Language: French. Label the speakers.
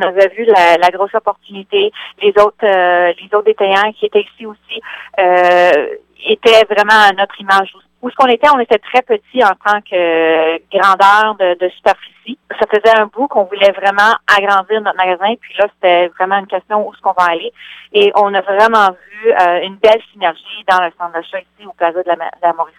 Speaker 1: On avait vu la, la grosse opportunité. Les autres, euh, les autres détaillants qui étaient ici aussi euh, étaient vraiment à notre image. Où ce qu'on était, on était très petit en tant que euh, grandeur de, de superficie. Ça faisait un bout qu'on voulait vraiment agrandir notre magasin. Puis là, c'était vraiment une question où est-ce qu'on va aller. Et on a vraiment vu euh, une belle synergie dans le centre d'achat ici au Plaza de la, de la Mauricie.